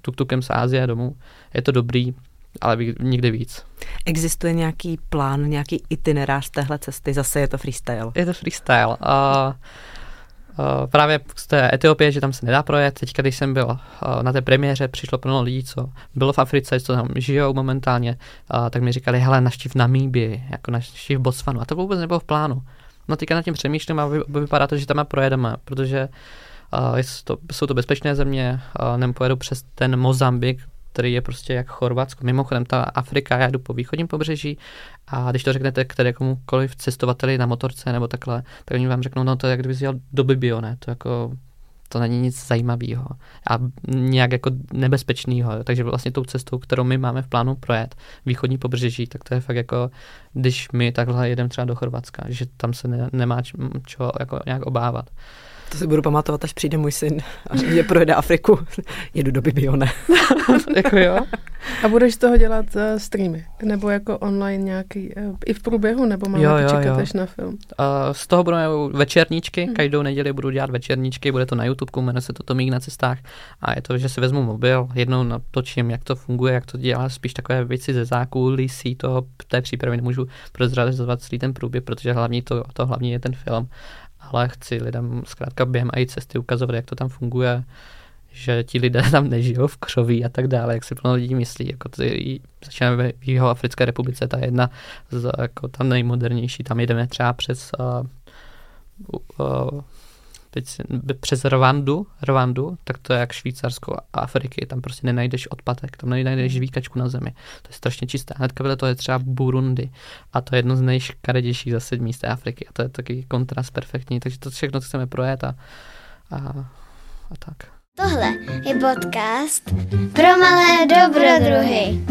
tuk-tukem z Ázie domů. Je to dobrý, ale nikdy víc. Existuje nějaký plán, nějaký itinerář téhle cesty? Zase je to freestyle. Je to freestyle. Uh, uh, právě z té Etiopie, že tam se nedá projet. Teď, když jsem byl uh, na té premiéře, přišlo plno lidí, co bylo v Africe, co tam žijou momentálně, uh, tak mi říkali, hele, naštív Namíbii, jako naštív Botswanu. A to vůbec nebylo v plánu. No teďka nad tím přemýšlím a vy, vypadá to, že tam projedeme, protože uh, to, jsou to bezpečné země, uh, nem pojedu přes ten Mozambik, který je prostě jak Chorvatsko. Mimochodem, ta Afrika, já jdu po východním pobřeží a když to řeknete které komukoliv cestovateli na motorce nebo takhle, tak oni vám řeknou, no to je jak kdyby jel do Bibione, to jako to není nic zajímavého a nějak jako nebezpečného. Takže vlastně tou cestou, kterou my máme v plánu projet, východní pobřeží, tak to je fakt jako, když my takhle jedeme třeba do Chorvatska, že tam se ne, nemá čeho jako nějak obávat. To si budu pamatovat, až přijde můj syn a mě projede Afriku. [laughs] Jedu do Bibione. [laughs] jako jo. A budeš z toho dělat uh, streamy? Nebo jako online nějaký, uh, i v průběhu, nebo máme jo, jo, čekat jo. až na film? Uh, z toho budou večerníčky, hmm. každou neděli budu dělat večerníčky, bude to na YouTube, jmenuje se to Tomík na cestách a je to, že si vezmu mobil, jednou natočím, jak to funguje, jak to dělá, spíš takové věci ze zákulisí toho, té přípravy nemůžu prozrazovat celý ten průběh, protože hlavní to, to hlavní je ten film ale chci lidem zkrátka během i cesty ukazovat, jak to tam funguje, že ti lidé tam nežijou v křoví a tak dále, jak si plno lidí myslí. Jako ty, začínáme v jeho Africké republice, ta jedna z, jako ta nejmodernější, tam jedeme třeba přes uh, uh, teď přes Rwandu, Rwandu, tak to je jak Švýcarsko a Afriky, tam prostě nenajdeš odpadek, tam nenajdeš výkačku na zemi. To je strašně čisté. Hnedka vedle to je třeba Burundi a to je jedno z nejškaredějších zase míst Afriky a to je taky kontrast perfektní, takže to všechno chceme projet a, a, a tak. Tohle je podcast pro malé dobrodruhy.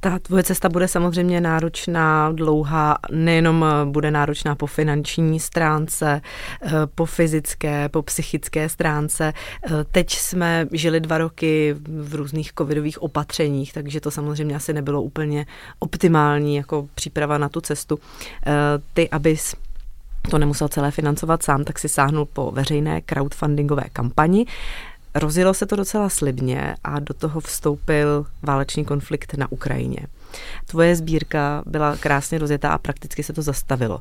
Ta tvoje cesta bude samozřejmě náročná, dlouhá, nejenom eh, bude náročná po finanční stránce, eh, po fyzické, po psychické stránce. Eh, teď jsme žili dva roky v různých covidových opatřeních, takže to samozřejmě asi nebylo úplně optimální jako příprava na tu cestu. Ty, abys to nemusel celé financovat sám, tak si sáhnul po veřejné crowdfundingové kampani. Rozjelo se to docela slibně a do toho vstoupil válečný konflikt na Ukrajině. Tvoje sbírka byla krásně rozjetá a prakticky se to zastavilo.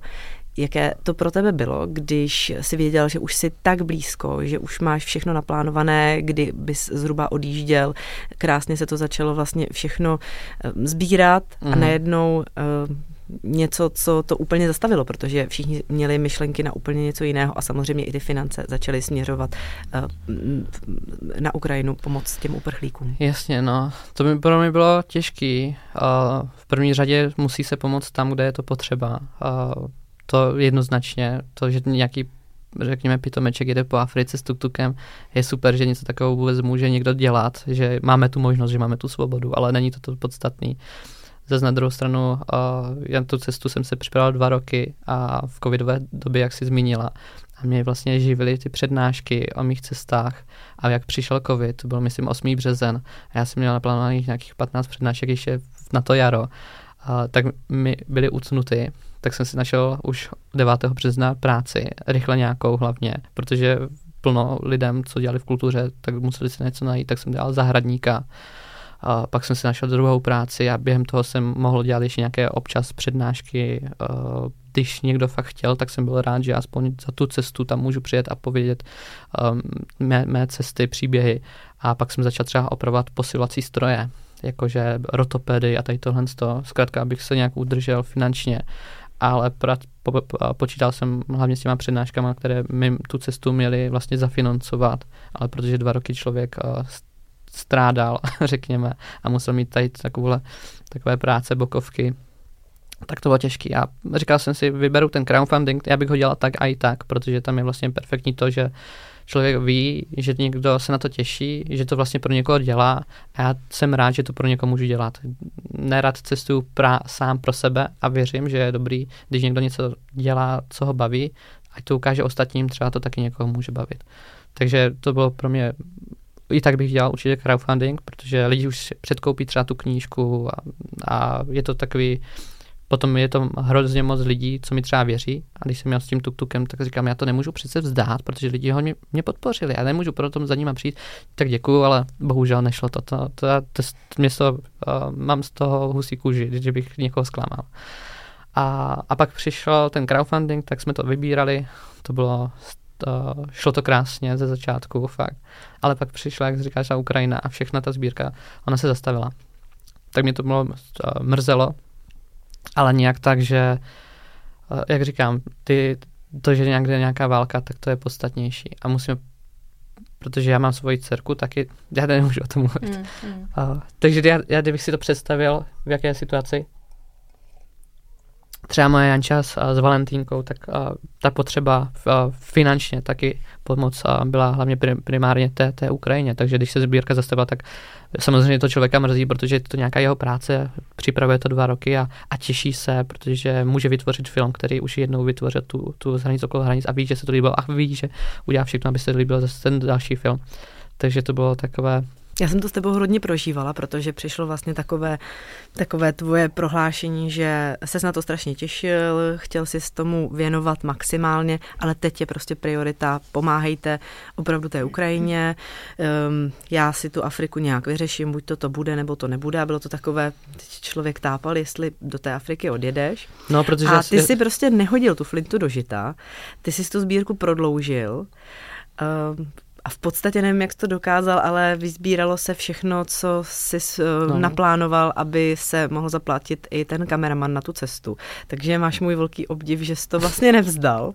Jaké to pro tebe bylo, když si věděl, že už jsi tak blízko, že už máš všechno naplánované, kdy bys zhruba odjížděl, krásně se to začalo vlastně všechno eh, sbírat mm. a mhm. najednou uh, něco, co to úplně zastavilo, protože všichni měli myšlenky na úplně něco jiného a samozřejmě i ty finance začaly směřovat uh, na Ukrajinu pomoc těm uprchlíkům. Jasně, no. To by pro mě bylo těžký. V první řadě musí se pomoct tam, kde je to potřeba. To jednoznačně, to, že nějaký řekněme, pitomeček jede po Africe s tuktukem, je super, že něco takového vůbec může někdo dělat, že máme tu možnost, že máme tu svobodu, ale není to to podstatný. Uh, Zase na druhou stranu, uh, já tu cestu jsem se připravil dva roky a v covidové době, jak si zmínila, a mě vlastně živily ty přednášky o mých cestách a jak přišel covid, to byl myslím 8. březen a já jsem měl naplánovaných nějakých 15 přednášek ještě na to jaro, uh, tak mi byly ucnuty, tak jsem si našel už 9. března práci, rychle nějakou hlavně, protože plno lidem, co dělali v kultuře, tak museli si něco najít, tak jsem dělal zahradníka, a pak jsem si našel druhou práci a během toho jsem mohl dělat ještě nějaké občas přednášky. Když někdo fakt chtěl, tak jsem byl rád, že aspoň za tu cestu tam můžu přijet a povědět um, mé, mé cesty, příběhy. A pak jsem začal třeba opravovat posilovací stroje, jakože rotopedy a tady tohle. Zkrátka, abych se nějak udržel finančně ale pra, po, po, počítal jsem hlavně s těma přednáškama, které mi tu cestu měly vlastně zafinancovat, ale protože dva roky člověk strádal, [laughs] řekněme, a musel mít tady takovouhle, takové práce, bokovky, tak to bylo těžké. A říkal jsem si, vyberu ten crowdfunding, já bych ho dělal tak a i tak, protože tam je vlastně perfektní to, že člověk ví, že někdo se na to těší, že to vlastně pro někoho dělá a já jsem rád, že to pro někoho můžu dělat. Nerad cestuju pra, sám pro sebe a věřím, že je dobrý, když někdo něco dělá, co ho baví, ať to ukáže ostatním, třeba to taky někoho může bavit. Takže to bylo pro mě i tak bych dělal určitě crowdfunding, protože lidi už předkoupí třeba tu knížku a, a je to takový Potom je to hrozně moc lidí, co mi třeba věří. A když jsem měl s tím tuktukem, tak říkám, já to nemůžu přece vzdát, protože lidi ho mě, mě podpořili. Já nemůžu pro tom za nima přijít. Tak děkuju, ale bohužel nešlo to. to, to, to, to mě to, uh, mám z toho husí kůži, že bych někoho zklamal. A, a pak přišel ten crowdfunding, tak jsme to vybírali. To bylo to, šlo to krásně ze začátku, fakt. Ale pak přišla, jak říkáš, ta Ukrajina a všechna ta sbírka, ona se zastavila. Tak mě to bylo uh, mrzelo, ale nějak tak, že, eh, jak říkám, ty, to, že někde je nějaká válka, tak to je podstatnější. A musíme, protože já mám svoji dcerku, taky, já nemůžu o tom mluvit. Mm, mm. Uh, takže já, já, kdybych si to představil, v jaké situaci, třeba moje Janča s, s Valentínkou, tak a, ta potřeba a, finančně taky pomoc byla hlavně primárně té, té Ukrajině. Takže když se sbírka zastavila, tak samozřejmě to člověka mrzí, protože je to nějaká jeho práce, připravuje to dva roky a, a těší se, protože může vytvořit film, který už jednou vytvořil tu, tu hranic okolo hranic a ví, že se to líbilo a ví, že udělá všechno, aby se to líbilo zase ten další film. Takže to bylo takové já jsem to s tebou hodně prožívala, protože přišlo vlastně takové, takové tvoje prohlášení, že se na to strašně těšil, chtěl si s tomu věnovat maximálně, ale teď je prostě priorita, pomáhejte opravdu té Ukrajině, um, já si tu Afriku nějak vyřeším, buď to to bude, nebo to nebude a bylo to takové, teď člověk tápal, jestli do té Afriky odjedeš. No, protože a ty jsi prostě nehodil tu flintu do žita, ty jsi tu sbírku prodloužil, um, a v podstatě nevím, jak jsi to dokázal, ale vyzbíralo se všechno, co jsi uh, no. naplánoval, aby se mohl zaplatit i ten kameraman na tu cestu. Takže máš můj velký obdiv, že jsi to vlastně nevzdal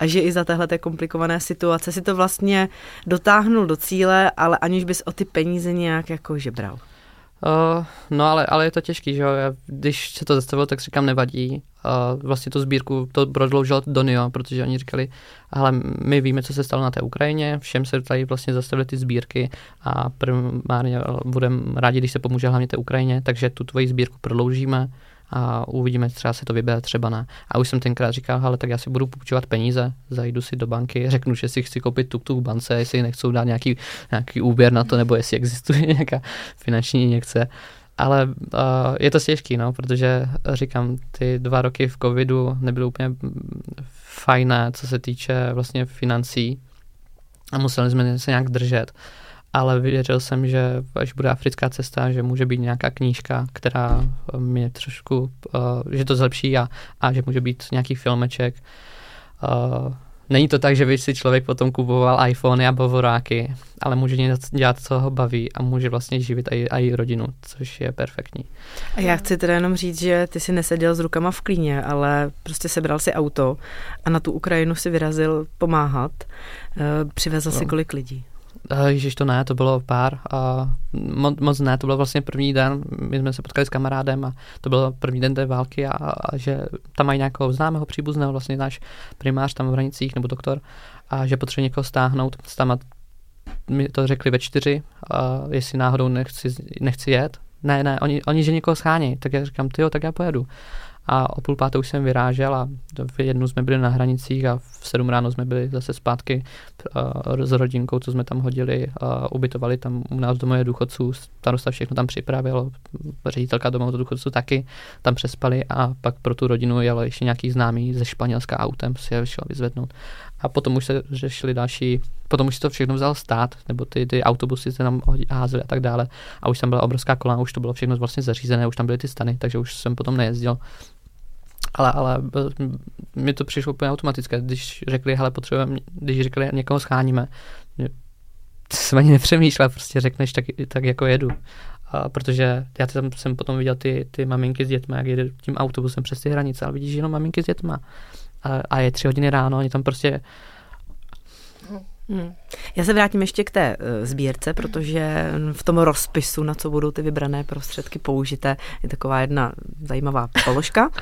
a že i za téhle komplikované situace si to vlastně dotáhnul do cíle, ale aniž bys o ty peníze nějak jako žebral. Uh, no ale, ale je to těžký, že jo, když se to zastavilo, tak říkám nevadí. Uh, vlastně tu sbírku to prodloužil Donio, protože oni říkali, ale my víme, co se stalo na té Ukrajině, všem se tady vlastně zastavily ty sbírky a primárně budeme rádi, když se pomůže hlavně té Ukrajině, takže tu tvoji sbírku prodloužíme a uvidíme, třeba se to vybere, třeba ne. A už jsem tenkrát říkal, ale tak já si budu půjčovat peníze, zajdu si do banky, řeknu, že si chci koupit tuk-tuk v bance, jestli nechcou dát nějaký, nějaký úvěr na to, nebo jestli existuje [laughs] nějaká finanční injekce. Ale uh, je to těžký, no, protože říkám, ty dva roky v covidu nebyly úplně fajné, co se týče vlastně financí a museli jsme se nějak držet ale věřil jsem, že až bude africká cesta, že může být nějaká knížka, která mě trošku, uh, že to zlepší a, a že může být nějaký filmeček. Uh, není to tak, že by si člověk potom kupoval iPhony a bavoráky, ale může dělat, co ho baví a může vlastně živit i, i rodinu, což je perfektní. A já chci teda jenom říct, že ty si neseděl s rukama v klíně, ale prostě sebral si auto a na tu Ukrajinu si vyrazil pomáhat. Uh, přivezl no. si kolik lidí? Ježiš, to ne, to bylo pár. A moc, moc ne, to byl vlastně první den, my jsme se potkali s kamarádem a to byl první den té války a, a že tam mají nějakého známého příbuzného, vlastně náš primář tam v hranicích nebo doktor, a že potřebuje někoho stáhnout. Tam mi to řekli ve čtyři, a jestli náhodou nechci, nechci jet. Ne, ne, oni, oni že někoho schání, tak já říkám, ty jo, tak já pojedu a o půl páté už jsem vyrážel a v jednu jsme byli na hranicích a v sedm ráno jsme byli zase zpátky uh, s rodinkou, co jsme tam hodili, uh, ubytovali tam u nás domově důchodců, starosta všechno tam připravil, ředitelka domov důchodců taky tam přespali a pak pro tu rodinu jel ještě nějaký známý ze Španělska autem, si je šel vyzvednout. A potom už se řešili další, potom už to všechno vzal stát, nebo ty, ty autobusy se tam házely a tak dále. A už tam byla obrovská kolona, už to bylo všechno vlastně zařízené, už tam byly ty stany, takže už jsem potom nejezdil. Ale, ale mi to přišlo úplně automatické, když řekli, hele, potřebujeme, když řekli, někoho scháníme, jsem ani nepřemýšlel, prostě řekneš, tak, tak jako jedu. Uh, protože já tam jsem potom viděl ty, ty maminky s dětmi, jak jede tím autobusem přes ty hranice, ale vidíš jenom maminky s dětma. A, a je tři hodiny ráno, oni tam prostě Hmm. Já se vrátím ještě k té uh, sbírce, protože v tom rozpisu, na co budou ty vybrané prostředky použité, je taková jedna zajímavá položka. uh,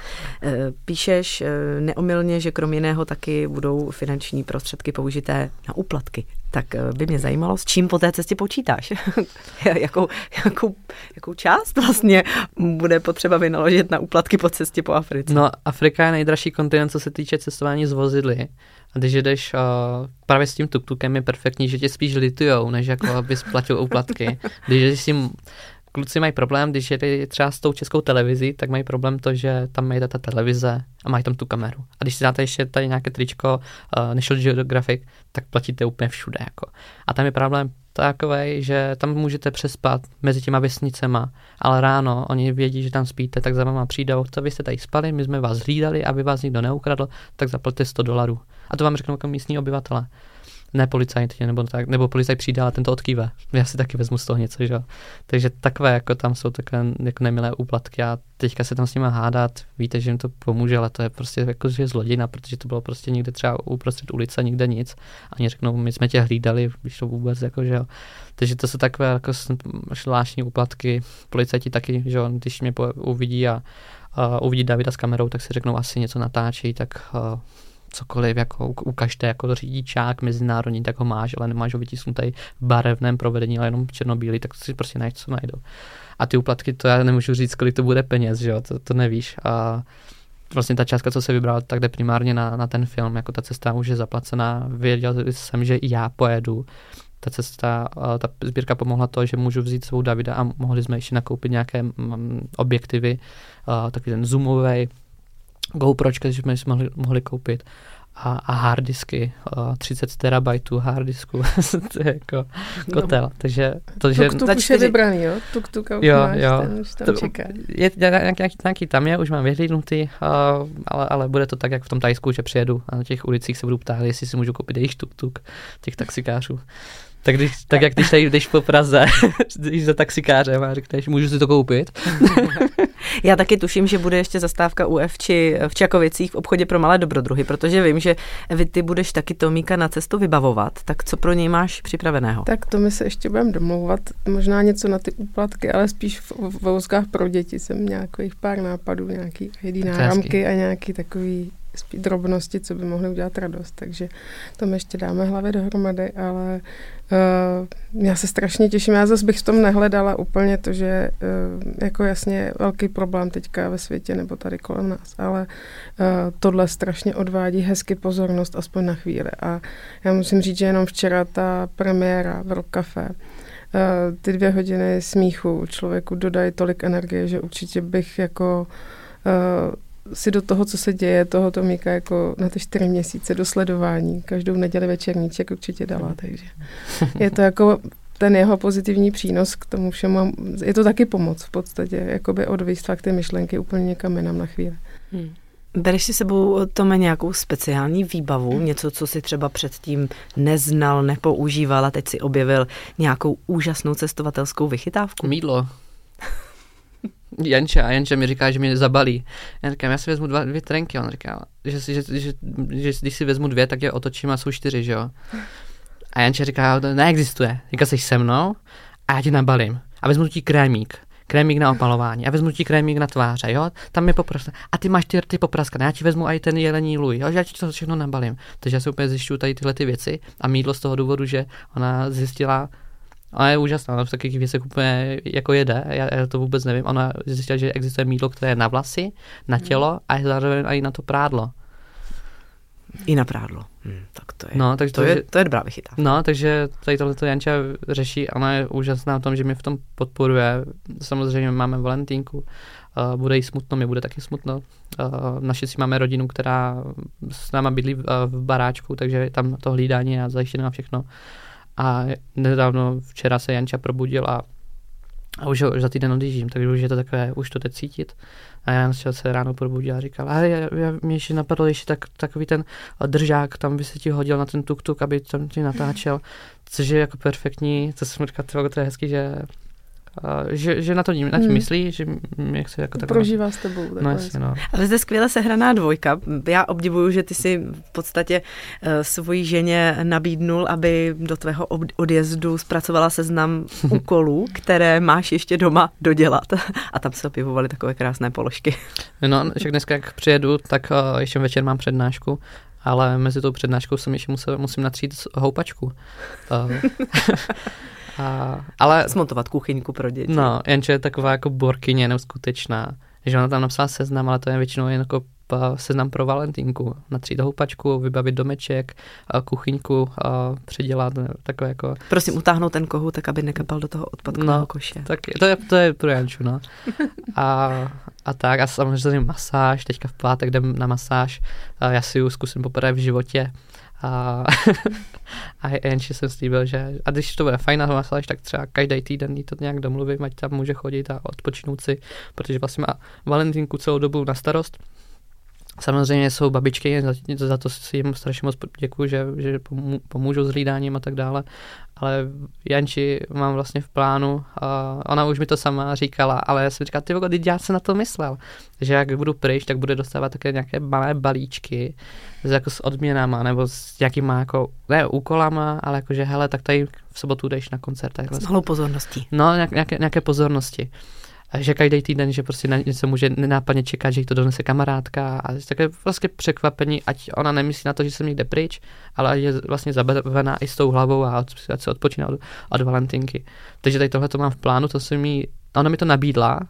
[laughs] píšeš uh, neomylně, že krom jiného taky budou finanční prostředky použité na úplatky. Tak by mě zajímalo, s čím po té cestě počítáš? [laughs] jakou, jakou, jakou část vlastně bude potřeba vynaložit na úplatky po cestě po Africe? No, Afrika je nejdražší kontinent, co se týče cestování z vozidly. A když jdeš uh, právě s tím tuktukem je perfektní, že tě spíš litujou, než jako aby splatil úplatky. Když jdeš s tím, kluci mají problém, když jede třeba s tou českou televizí, tak mají problém to, že tam je ta televize a mají tam tu kameru. A když si dáte ještě tady nějaké tričko uh, National Geographic, tak platíte úplně všude. Jako. A tam je problém takový, že tam můžete přespat mezi těma vesnicema, ale ráno oni vědí, že tam spíte, tak za váma přijdou, co vy jste tady spali, my jsme vás hlídali, aby vás nikdo neukradl, tak zaplaťte 100 dolarů. A to vám řeknou jako místní obyvatele. Ne policajti, nebo, tak, nebo policajt přijde, ale tento odkýve. Já si taky vezmu z toho něco, že Takže takové, jako tam jsou takové jako nemilé úplatky a teďka se tam s nimi hádat, víte, že jim to pomůže, ale to je prostě jako, že zlodějina, protože to bylo prostě někde třeba uprostřed ulice, nikde nic. A oni řeknou, my jsme tě hlídali, víš to vůbec, jako, že jo. Takže to jsou takové jako zvláštní úplatky. Policajti taky, že jo, když mě uvidí a uh, uvidí Davida s kamerou, tak si řeknou asi něco natáčí, tak cokoliv, jako ukažte jako řidičák mezinárodní, tak ho máš, ale nemáš ho vytisknutý v barevném provedení, ale jenom černobílý, tak si prostě najít, co najdou. A ty úplatky, to já nemůžu říct, kolik to bude peněz, že jo, to, to nevíš. A vlastně ta částka, co se vybrala, tak jde primárně na, na ten film, jako ta cesta už je zaplacená, věděl jsem, že i já pojedu, ta cesta, ta sbírka pomohla to, že můžu vzít svou Davida a mohli jsme ještě nakoupit nějaké mm, objektivy, takový ten zoomový, GoPročka, že jsme si mohli, mohli koupit a, a harddisky, 30 terabajtů harddisku, [laughs] to je jako kotel, no. takže... To, že, tuk, tuk už je vybraný, jo? Tuk, tuk jo, máš, jo. ten už tam to, čeká. Je, nějaký, nějaký, tam je, už mám vyhlídnutý, ale, ale bude to tak, jak v tom Tajsku, že přijedu a na těch ulicích se budu ptát, jestli si můžu koupit jejich tuk, tuk těch taxikářů. Tak, když, tak jak když tady jdeš po Praze, [laughs] když za taxikářem a řekneš, můžu si to koupit? [laughs] Já taky tuším, že bude ještě zastávka u Fči v Čakovicích v obchodě pro malé dobrodruhy, protože vím, že vy ty budeš taky Tomíka na cestu vybavovat, tak co pro něj máš připraveného? Tak to my se ještě budeme domlouvat, možná něco na ty úplatky, ale spíš v, v vozkách pro děti jsem nějakých pár nápadů, nějaký ID náramky a nějaký takový spíš drobnosti, co by mohly udělat radost, takže to my ještě dáme hlavě dohromady, ale uh, já se strašně těším, já zase bych v tom nehledala úplně to, že uh, jako jasně velký problém teďka ve světě nebo tady kolem nás, ale uh, tohle strašně odvádí hezky pozornost aspoň na chvíli. A já musím říct, že jenom včera ta premiéra v Rock Café, Uh, ty dvě hodiny smíchu člověku dodají tolik energie, že určitě bych jako uh, si do toho, co se děje, toho Tomíka jako na ty čtyři měsíce do sledování. Každou neděli večerníček určitě dala, takže je to jako ten jeho pozitivní přínos k tomu všemu. Je to taky pomoc v podstatě, jakoby odvíst fakt ty myšlenky úplně někam jinam na chvíli. Hmm. Bereš si sebou, Tome, nějakou speciální výbavu, něco, co si třeba předtím neznal, nepoužíval a teď si objevil nějakou úžasnou cestovatelskou vychytávku? Mídlo. Janča, a Janča mi říká, že mě zabalí. Já říkám, já si vezmu dva, dvě trenky, on říká, že, že, že, že, že, když si vezmu dvě, tak je otočím a jsou čtyři, že jo. A Janča říká, to neexistuje. Říká, jsi se mnou a já ti nabalím. A vezmu ti krémík krémík na opalování a vezmu ti krémík na tváře, jo, tam je popraska. A ty máš ty, ty popraskané, já ti vezmu i ten jelení luj, jo, že já ti to všechno nabalím. Takže já si úplně zjišťuju tady tyhle ty věci a mídlo z toho důvodu, že ona zjistila, Ona je úžasná, ona v takových věcech úplně jako jede, já, já to vůbec nevím. Ona zjistila, že existuje mídlo, které je na vlasy, na hmm. tělo a zároveň i na to prádlo. I na prádlo. Hmm, tak to je, no, takže to, je, to je dobrá vychytávka. No, takže tady tohle to Janča řeší, ona je úžasná v tom, že mě v tom podporuje. Samozřejmě máme Valentínku, uh, bude jí smutno, mě bude taky smutno. Uh, naši si máme rodinu, která s náma bydlí v, uh, v baráčku, takže tam to hlídání a zajištěné a všechno. A nedávno včera se Janča probudil a, a už, už za týden odjíždím, takže už je to takové, už to teď cítit. A já se ráno probudil a říkal, ale já, já, mě ještě napadlo ještě tak, takový ten držák, tam by se ti hodil na ten tuk-tuk, aby tam ti natáčel, což je jako perfektní, to jsem říkal, to je hezký, že že, že na to na tím hmm. myslí, že mě chce jako takové... Prožívá s tebou. No jasně, no. Ale zde skvěle sehraná dvojka. Já obdivuju, že ty si v podstatě uh, svojí ženě nabídnul, aby do tvého odjezdu zpracovala seznam [laughs] úkolů, které máš ještě doma dodělat. A tam se objevovaly takové krásné položky. No, že dneska, jak přijedu, tak uh, ještě večer mám přednášku ale mezi tou přednáškou jsem ještě musel, musím natřít houpačku. [laughs] A, ale... Smontovat kuchyňku pro děti. No, jenže je taková jako borkyně neuskutečná. Že ona tam napsala seznam, ale to je většinou jen jako seznam pro Valentínku. Natřít houpačku, vybavit domeček, kuchyňku, předělat, takové jako... Prosím, utáhnout ten kohu, tak aby nekapal do toho odpadkového no, koše. Tak to je, to je pro Janču, no. A, a tak, a samozřejmě masáž, teďka v pátek jdem na masáž, já si ji zkusím poprvé v životě. A, [laughs] a jenže jsem slíbil, že a když to bude fajn masáž, tak třeba každý týden jí to nějak domluvím, ať tam může chodit a odpočinout si, protože vlastně má Valentínku celou dobu na starost. Samozřejmě jsou babičky, za, za to si jim strašně moc děkuju, že, že pomůžou s hlídáním a tak dále, ale Janči mám vlastně v plánu, a ona už mi to sama říkala, ale já jsem říkal, ty teď já jsem na to myslel, že jak budu pryč, tak bude dostávat také nějaké malé balíčky, s, jako s odměnama, nebo s nějakýma jako, ne úkolama, ale jakože hele, tak tady v sobotu jdeš na koncert. S malou pozorností. No, nějaké, nějaké pozornosti. A že každý týden, že prostě na něco může nenápadně čekat, že jí to donese kamarádka a také vlastně překvapení, ať ona nemyslí na to, že jsem někde pryč, ale je vlastně zabavená i s tou hlavou a se odpočíná od, od Valentinky. Takže tady tohle to mám v plánu, to jsem mi, ona mi to nabídla,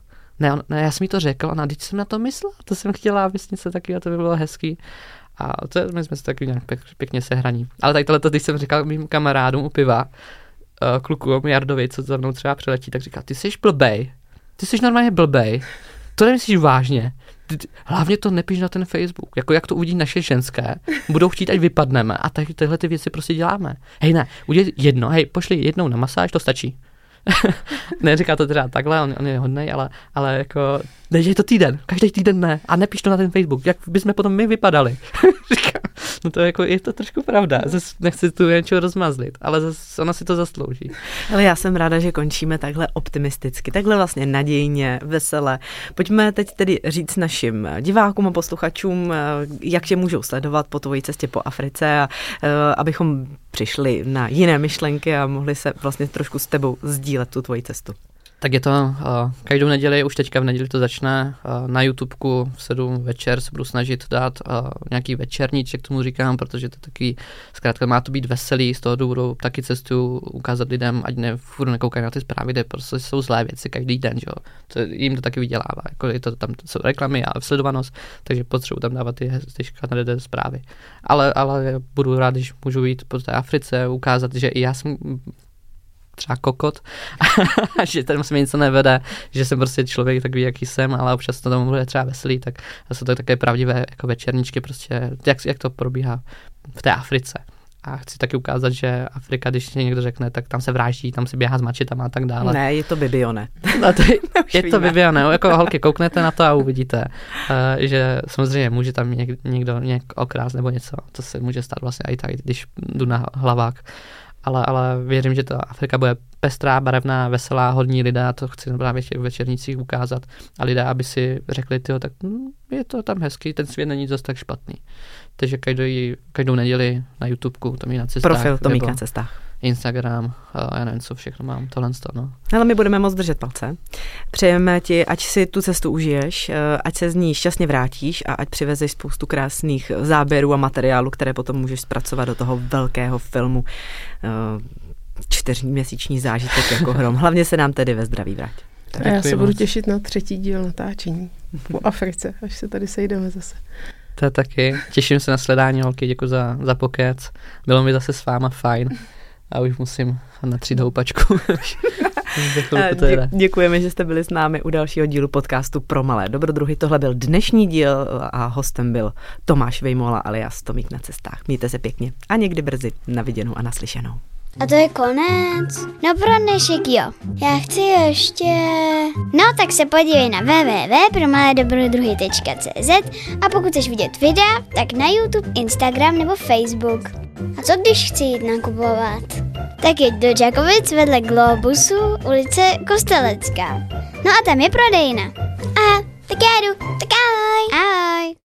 ne, on, ne, já jsem mi to řekl, ona, teď jsem na to myslel, to jsem chtěla, aby něco takového, to by bylo hezký. A to, my jsme se taky nějak pěk, pěkně sehraní. Ale tady tohle, když jsem říkal mým kamarádům u piva, uh, klukům Jardovi, co za mnou třeba přiletí, tak říká, ty jsi blbej, ty jsi normálně blbej, to nemyslíš vážně. Hlavně to nepíš na ten Facebook. Jako jak to uvidí naše ženské, budou chtít, ať vypadneme a tak, tyhle ty věci prostě děláme. Hej ne, udělej jedno, hej, pošli jednou na masáž, to stačí. [laughs] Neříká to teda takhle, on, on je hodnej, ale, ale jako, nedělej to týden, každý týden ne a nepíš to na ten Facebook, jak bychom potom my vypadali. [laughs] no to jako, je to trošku pravda, zase nechci tu něčeho rozmazlit, ale zase ona si to zaslouží. Ale já jsem ráda, že končíme takhle optimisticky, takhle vlastně nadějně, vesele. Pojďme teď tedy říct našim divákům a posluchačům, jak tě můžou sledovat po tvojí cestě po Africe a eh, abychom přišli na jiné myšlenky a mohli se vlastně trošku s tebou sdílet tu tvoji cestu. Tak je to uh, každou neděli, už teďka v neděli to začne, uh, na YouTubeku v 7 večer se budu snažit dát uh, nějaký večerníček, tomu říkám, protože to taky, zkrátka má to být veselý, z toho důvodu taky cestu ukázat lidem, ať ne furt nekoukají na ty zprávy, kde prostě jsou zlé věci každý den, že jo. To, jim to taky vydělává, jako je to, tam jsou reklamy a sledovanost, takže potřebuji tam dávat ty, ty škaredé zprávy. Ale, ale budu rád, když můžu jít po té Africe, ukázat, že i já jsem třeba kokot, [laughs] že tady se mi něco nevede, že jsem prostě člověk takový, jaký jsem, ale občas to tomu bude třeba veselý, tak jsou to také pravdivé jako večerničky, prostě jak, jak to probíhá v té Africe. A chci taky ukázat, že Afrika, když někdo řekne, tak tam se vráží, tam se běhá s mačetama a tak dále. Ne, je to Bibione. No to je, [laughs] je to Bibione. Jako holky, kouknete na to a uvidíte, uh, že samozřejmě může tam něk, někdo nějak okrást nebo něco. To se může stát vlastně i tak, když jdu na hlavák ale, ale věřím, že ta Afrika bude pestrá, barevná, veselá, hodní lidé, a to chci právě v večernicích ukázat. A lidé, aby si řekli, tyjo, tak hm, je to tam hezký, ten svět není zase tak špatný. Takže každou, každou neděli na YouTubeku, to na cestách. Profil Tomík na cestách. Instagram, a já nevím, co všechno mám, tohle no. Ale my budeme moc držet palce. Přejeme ti, ať si tu cestu užiješ, eh, ať se z ní šťastně vrátíš a ať přivezeš spoustu krásných záběrů a materiálu, které potom můžeš zpracovat do toho velkého filmu eh, čtyřměsíční zážitek jako hrom. Hlavně se nám tedy ve zdraví vrát. a já se moc. budu těšit na třetí díl natáčení po [laughs] Africe, až se tady sejdeme zase. To taky. Těším se na sledání holky, děkuji za, za pokec. Bylo mi zase s váma fajn a už musím natřít houpačku. [laughs] Dě, děkujeme, že jste byli s námi u dalšího dílu podcastu Pro malé dobrodruhy. Tohle byl dnešní díl a hostem byl Tomáš Vejmola alias Tomík na cestách. Mějte se pěkně a někdy brzy na viděnou a naslyšenou. A to je konec? No pro dnešek jo. Já chci ještě... No tak se podívej na www.promaledobrodruhy.cz a pokud chceš vidět videa, tak na YouTube, Instagram nebo Facebook. A co když chci jít nakupovat? Tak jeď do Žakovic vedle Globusu, ulice Kostelecká. No a tam je prodejna. Aha, tak já jdu, tak